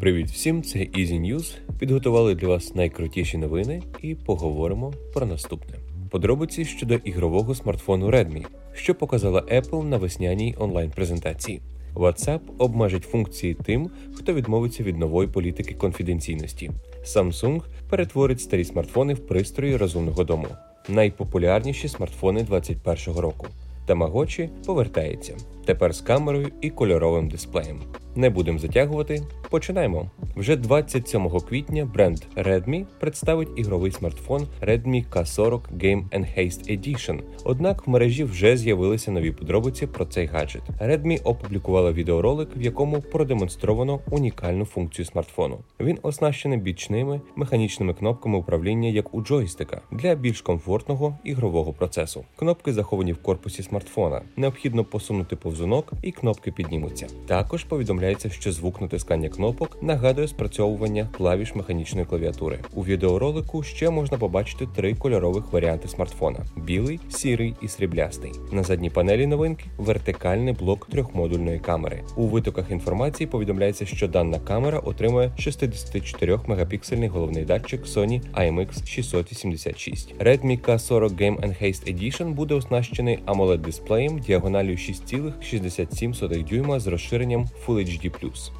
Привіт всім! Це Easy News. Підготували для вас найкрутіші новини і поговоримо про наступне. Подробиці щодо ігрового смартфону Redmi, що показала Apple на весняній онлайн-презентації. WhatsApp обмежить функції тим, хто відмовиться від нової політики конфіденційності. Samsung перетворить старі смартфони в пристрої розумного дому. Найпопулярніші смартфони 2021 року. Тамагочі повертається тепер з камерою і кольоровим дисплеєм. Не будемо затягувати. Починаємо. Вже 27 квітня бренд Redmi представить ігровий смартфон Redmi K40 Game Enhanced Edition. Однак в мережі вже з'явилися нові подробиці про цей гаджет. Redmi опублікувала відеоролик, в якому продемонстровано унікальну функцію смартфону. Він оснащений бічними механічними кнопками управління, як у джойстика, для більш комфортного ігрового процесу. Кнопки заховані в корпусі смартфона. Необхідно посунути повзунок, і кнопки піднімуться. Також повідомляється, що звук натискання кнопок нагадує спрацьовування клавіш механічної клавіатури. У відеоролику ще можна побачити три кольорових варіанти смартфона: білий, сірий і сріблястий. На задній панелі новинки вертикальний блок трьохмодульної камери. У витоках інформації повідомляється, що дана камера отримує 64 мегапіксельний головний датчик Sony IMX 686. Redmi K40 Game Enhanced Edition буде оснащений amoled дисплеєм діагональю 6,67 дюйма з розширенням Full HD+.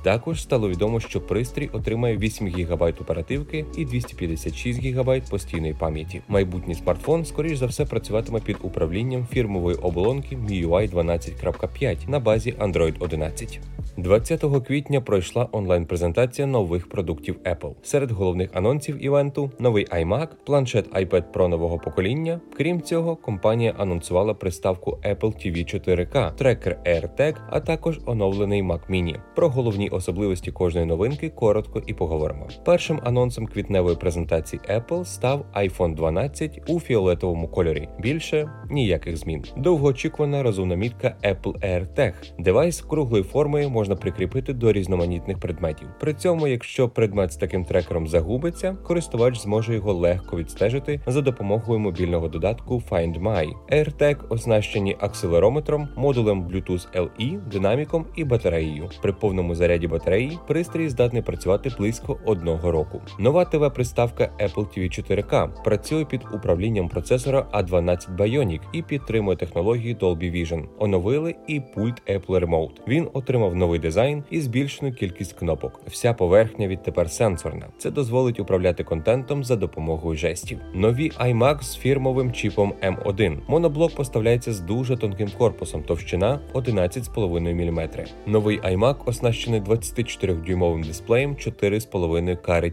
Також стало відомо, що пристрій отримає 8 ГБ оперативки і 256 ГБ постійної пам'яті. Майбутній смартфон, скоріш за все, працюватиме під управлінням фірмової оболонки MIUI 12.5 на базі Android 11. 20 квітня пройшла онлайн-презентація нових продуктів Apple. Серед головних анонсів івенту новий iMac, планшет iPad Pro нового покоління. Крім цього, компанія анонсувала приставку Apple TV 4K, трекер AirTag, а також оновлений Mac Mini. Про головні особливості кожної новинки коротко і поговоримо. Першим анонсом квітневої презентації Apple став iPhone 12 у фіолетовому кольорі. Більше ніяких змін. Довгоочікувана розумна мітка Apple AirTag. Девайс круглої форми можна прикріпити до різноманітних предметів. При цьому, якщо предмет з таким трекером загубиться, користувач зможе його легко відстежити за допомогою мобільного додатку Find My. AirTag оснащені акселерометром, модулем Bluetooth LE, динаміком і батареєю. При повному заряді батареї пристрій здатний працювати близько одного року. Нова ТВ-приставка Apple TV 4K працює під управлінням процесора A12 Bionic і підтримує технології Dolby Vision. Оновили і пульт Apple Remote. Він отримав новий дизайн і збільшену кількість кнопок. Вся поверхня відтепер сенсорна. Це дозволить управляти контентом за допомогою жестів. Нові iMac з фірмовим чіпом M1. Моноблок поставляється з дуже тонким корпусом, товщина 11,5 мм. Новий iMac оснащений 24-дюймовим дисплеєм 4,5 К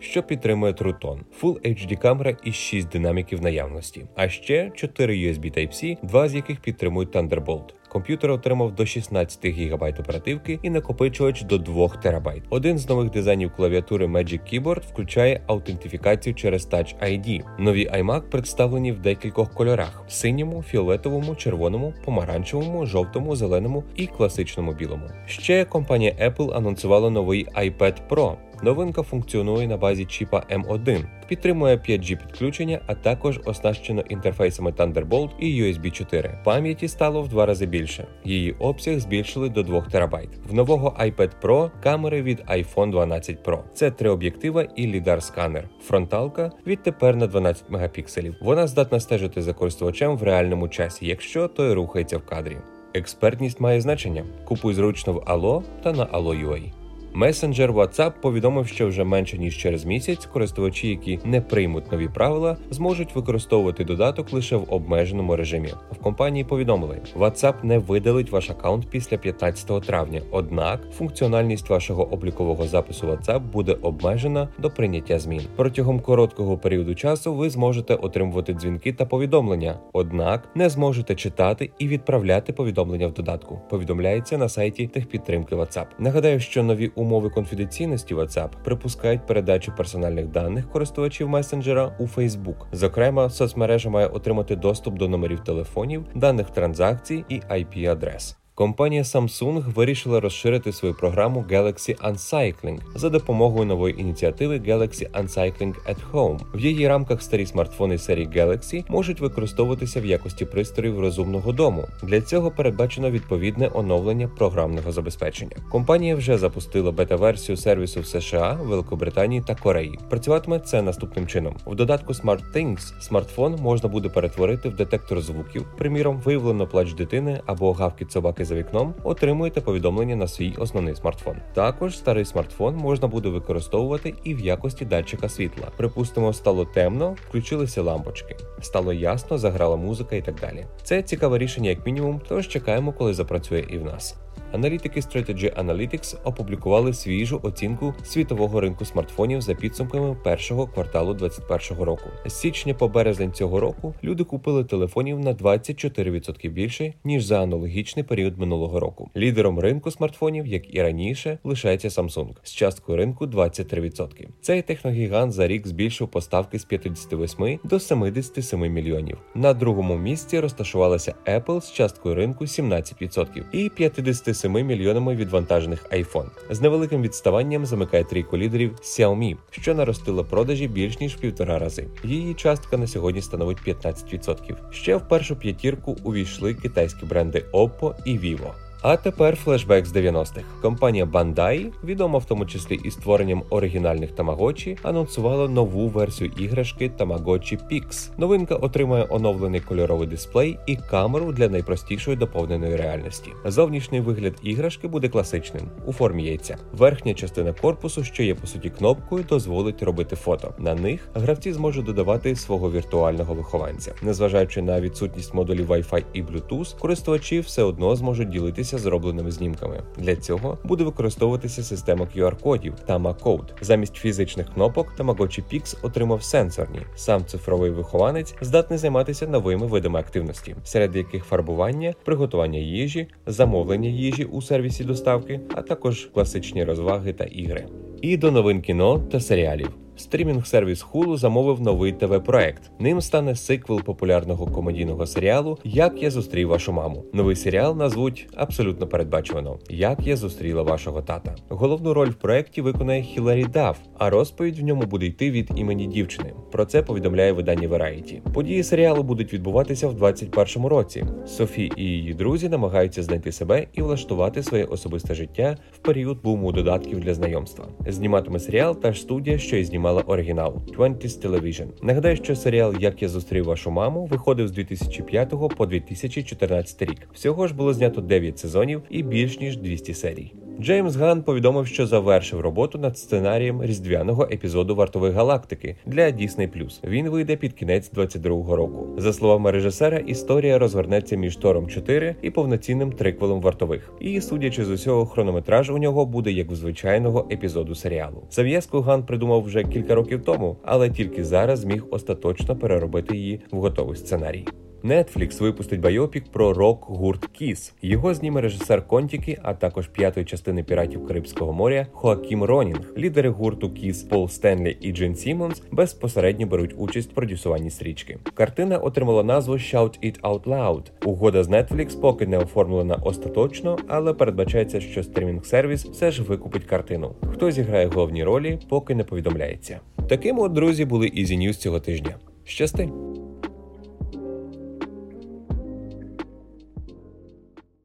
що підтримує True Tone, Full HD камера і 6 динаміків наявності, а ще 4 USB Type-C, два з яких підтримують Thunderbolt. Комп'ютер отримав до 16 ГБ оперативки і накопичувач до 2 ТБ. Один з нових дизайнів клавіатури Magic Keyboard включає аутентифікацію через Touch ID. Нові iMac представлені в декількох кольорах: синьому, фіолетовому, червоному, помаранчевому, жовтому, зеленому і класичному білому. Ще компанія Apple анонсувала новий iPad Pro. Новинка функціонує на базі чіпа M1, підтримує 5G підключення, а також оснащено інтерфейсами Thunderbolt і USB 4. Пам'яті стало в два рази більше. Її обсяг збільшили до 2 ТБ. В нового iPad Pro камери від iPhone 12 Pro. Це три об'єктива і лідар сканер. Фронталка відтепер на 12 мегапікселів. Вона здатна стежити за користувачем в реальному часі, якщо той рухається в кадрі. Експертність має значення. Купуй зручно в Allo та на Allo.ua. Месенджер WhatsApp повідомив, що вже менше ніж через місяць користувачі, які не приймуть нові правила, зможуть використовувати додаток лише в обмеженому режимі. В компанії повідомили, WhatsApp не видалить ваш аккаунт після 15 травня. Однак функціональність вашого облікового запису WhatsApp буде обмежена до прийняття змін. Протягом короткого періоду часу ви зможете отримувати дзвінки та повідомлення, однак не зможете читати і відправляти повідомлення в додатку. Повідомляється на сайті техпідтримки WhatsApp. Нагадаю, що нові умови конфіденційності WhatsApp припускають передачу персональних даних користувачів месенджера у Facebook. Зокрема, соцмережа має отримати доступ до номерів телефонів, даних транзакцій і IP-адрес. Компанія Samsung вирішила розширити свою програму Galaxy Uncycling за допомогою нової ініціативи Galaxy Uncycling at Home. В її рамках старі смартфони серії Galaxy можуть використовуватися в якості пристроїв розумного дому. Для цього передбачено відповідне оновлення програмного забезпечення. Компанія вже запустила бета-версію сервісу в США, Великобританії та Кореї. Працюватиме це наступним чином. В додатку SmartThings смартфон можна буде перетворити в детектор звуків. Приміром, виявлено плач дитини або гавкіт собаки за вікном. Отримуєте повідомлення на свій основний смартфон. Також старий смартфон можна буде використовувати і в якості датчика світла. Припустимо, стало темно, включилися лампочки, стало ясно, заграла музика і так далі. Це цікаве рішення, як мінімум, тож чекаємо, коли запрацює і в нас. Аналітики Strategy Analytics опублікували свіжу оцінку світового ринку смартфонів за підсумками першого кварталу 2021 року. З січня по березень цього року люди купили телефонів на 24% більше ніж за аналогічний період минулого року. Лідером ринку смартфонів, як і раніше, лишається Samsung з часткою ринку 23%. Цей техногігант за рік збільшив поставки з 58 до 77 мільйонів. На другому місці розташувалася Apple з часткою ринку 17% і 57 7 мільйонами відвантажених iPhone. З невеликим відставанням замикає трійку лідерів Xiaomi, що наростила продажі більш ніж півтора рази. Її частка на сьогодні становить 15%. Ще в першу п'ятірку увійшли китайські бренди Oppo і Vivo. А тепер флешбек з 90-х. Компанія Bandai, відома в тому числі і створенням оригінальних Tamagotchi, анонсувала нову версію іграшки Tamagotchi Pix. Новинка отримає оновлений кольоровий дисплей і камеру для найпростішої доповненої реальності. Зовнішній вигляд іграшки буде класичним у формі яйця. Верхня частина корпусу, що є по суті кнопкою, дозволить робити фото. На них гравці зможуть додавати свого віртуального вихованця. Незважаючи на відсутність модулів Wi-Fi і Bluetooth, користувачі все одно зможуть ділитися ділитися зробленими знімками. Для цього буде використовуватися система QR-кодів Tama-Code. Замість фізичних кнопок Tamagotchi Pix отримав сенсорні. Сам цифровий вихованець здатний займатися новими видами активності, серед яких фарбування, приготування їжі, замовлення їжі у сервісі доставки, а також класичні розваги та ігри. І до новин кіно та серіалів. Стрімінг-сервіс Hulu замовив новий ТВ-проект. Ним стане сиквел популярного комедійного серіалу Як я зустрів вашу маму. Новий серіал назвуть абсолютно передбачувано Як я зустріла вашого тата. Головну роль в проекті виконає Хіларі Даф, а розповідь в ньому буде йти від імені дівчини. Про це повідомляє видання Variety. Події серіалу будуть відбуватися в 2021 році. Софі і її друзі намагаються знайти себе і влаштувати своє особисте життя в період буму додатків для знайомства. Зніматиме серіал та ж студія, що й знімає мала оригінал 20's Television. Нагадаю, що серіал Як я зустрів вашу маму виходив з 2005 по 2014 рік. Всього ж було знято 9 сезонів і більш ніж 200 серій. Джеймс Ган повідомив, що завершив роботу над сценарієм різдвяного епізоду вартової галактики для Disney+. Він вийде під кінець 22-го року. За словами режисера, історія розвернеться між Тором 4 і повноцінним триквелом вартових. І, судячи з усього, хронометраж у нього буде як в звичайного епізоду серіалу. Зав'язку Ган придумав вже кілька років тому, але тільки зараз зміг остаточно переробити її в готовий сценарій. Netflix випустить байопік про рок-гурт Kiss. Його зніме режисер Кон-Тікі, а також п'ятої частини піратів Карибського моря Хоакім Ронінг. Лідери гурту Kiss Пол Стенлі і Джин Сімонс безпосередньо беруть участь в продюсуванні стрічки. Картина отримала назву Shout It Out Loud. Угода з Netflix поки не оформлена остаточно, але передбачається, що стрімінг-сервіс все ж викупить картину. Хто зіграє головні ролі, поки не повідомляється. Такими от друзі були Easy News цього тижня. Щасти!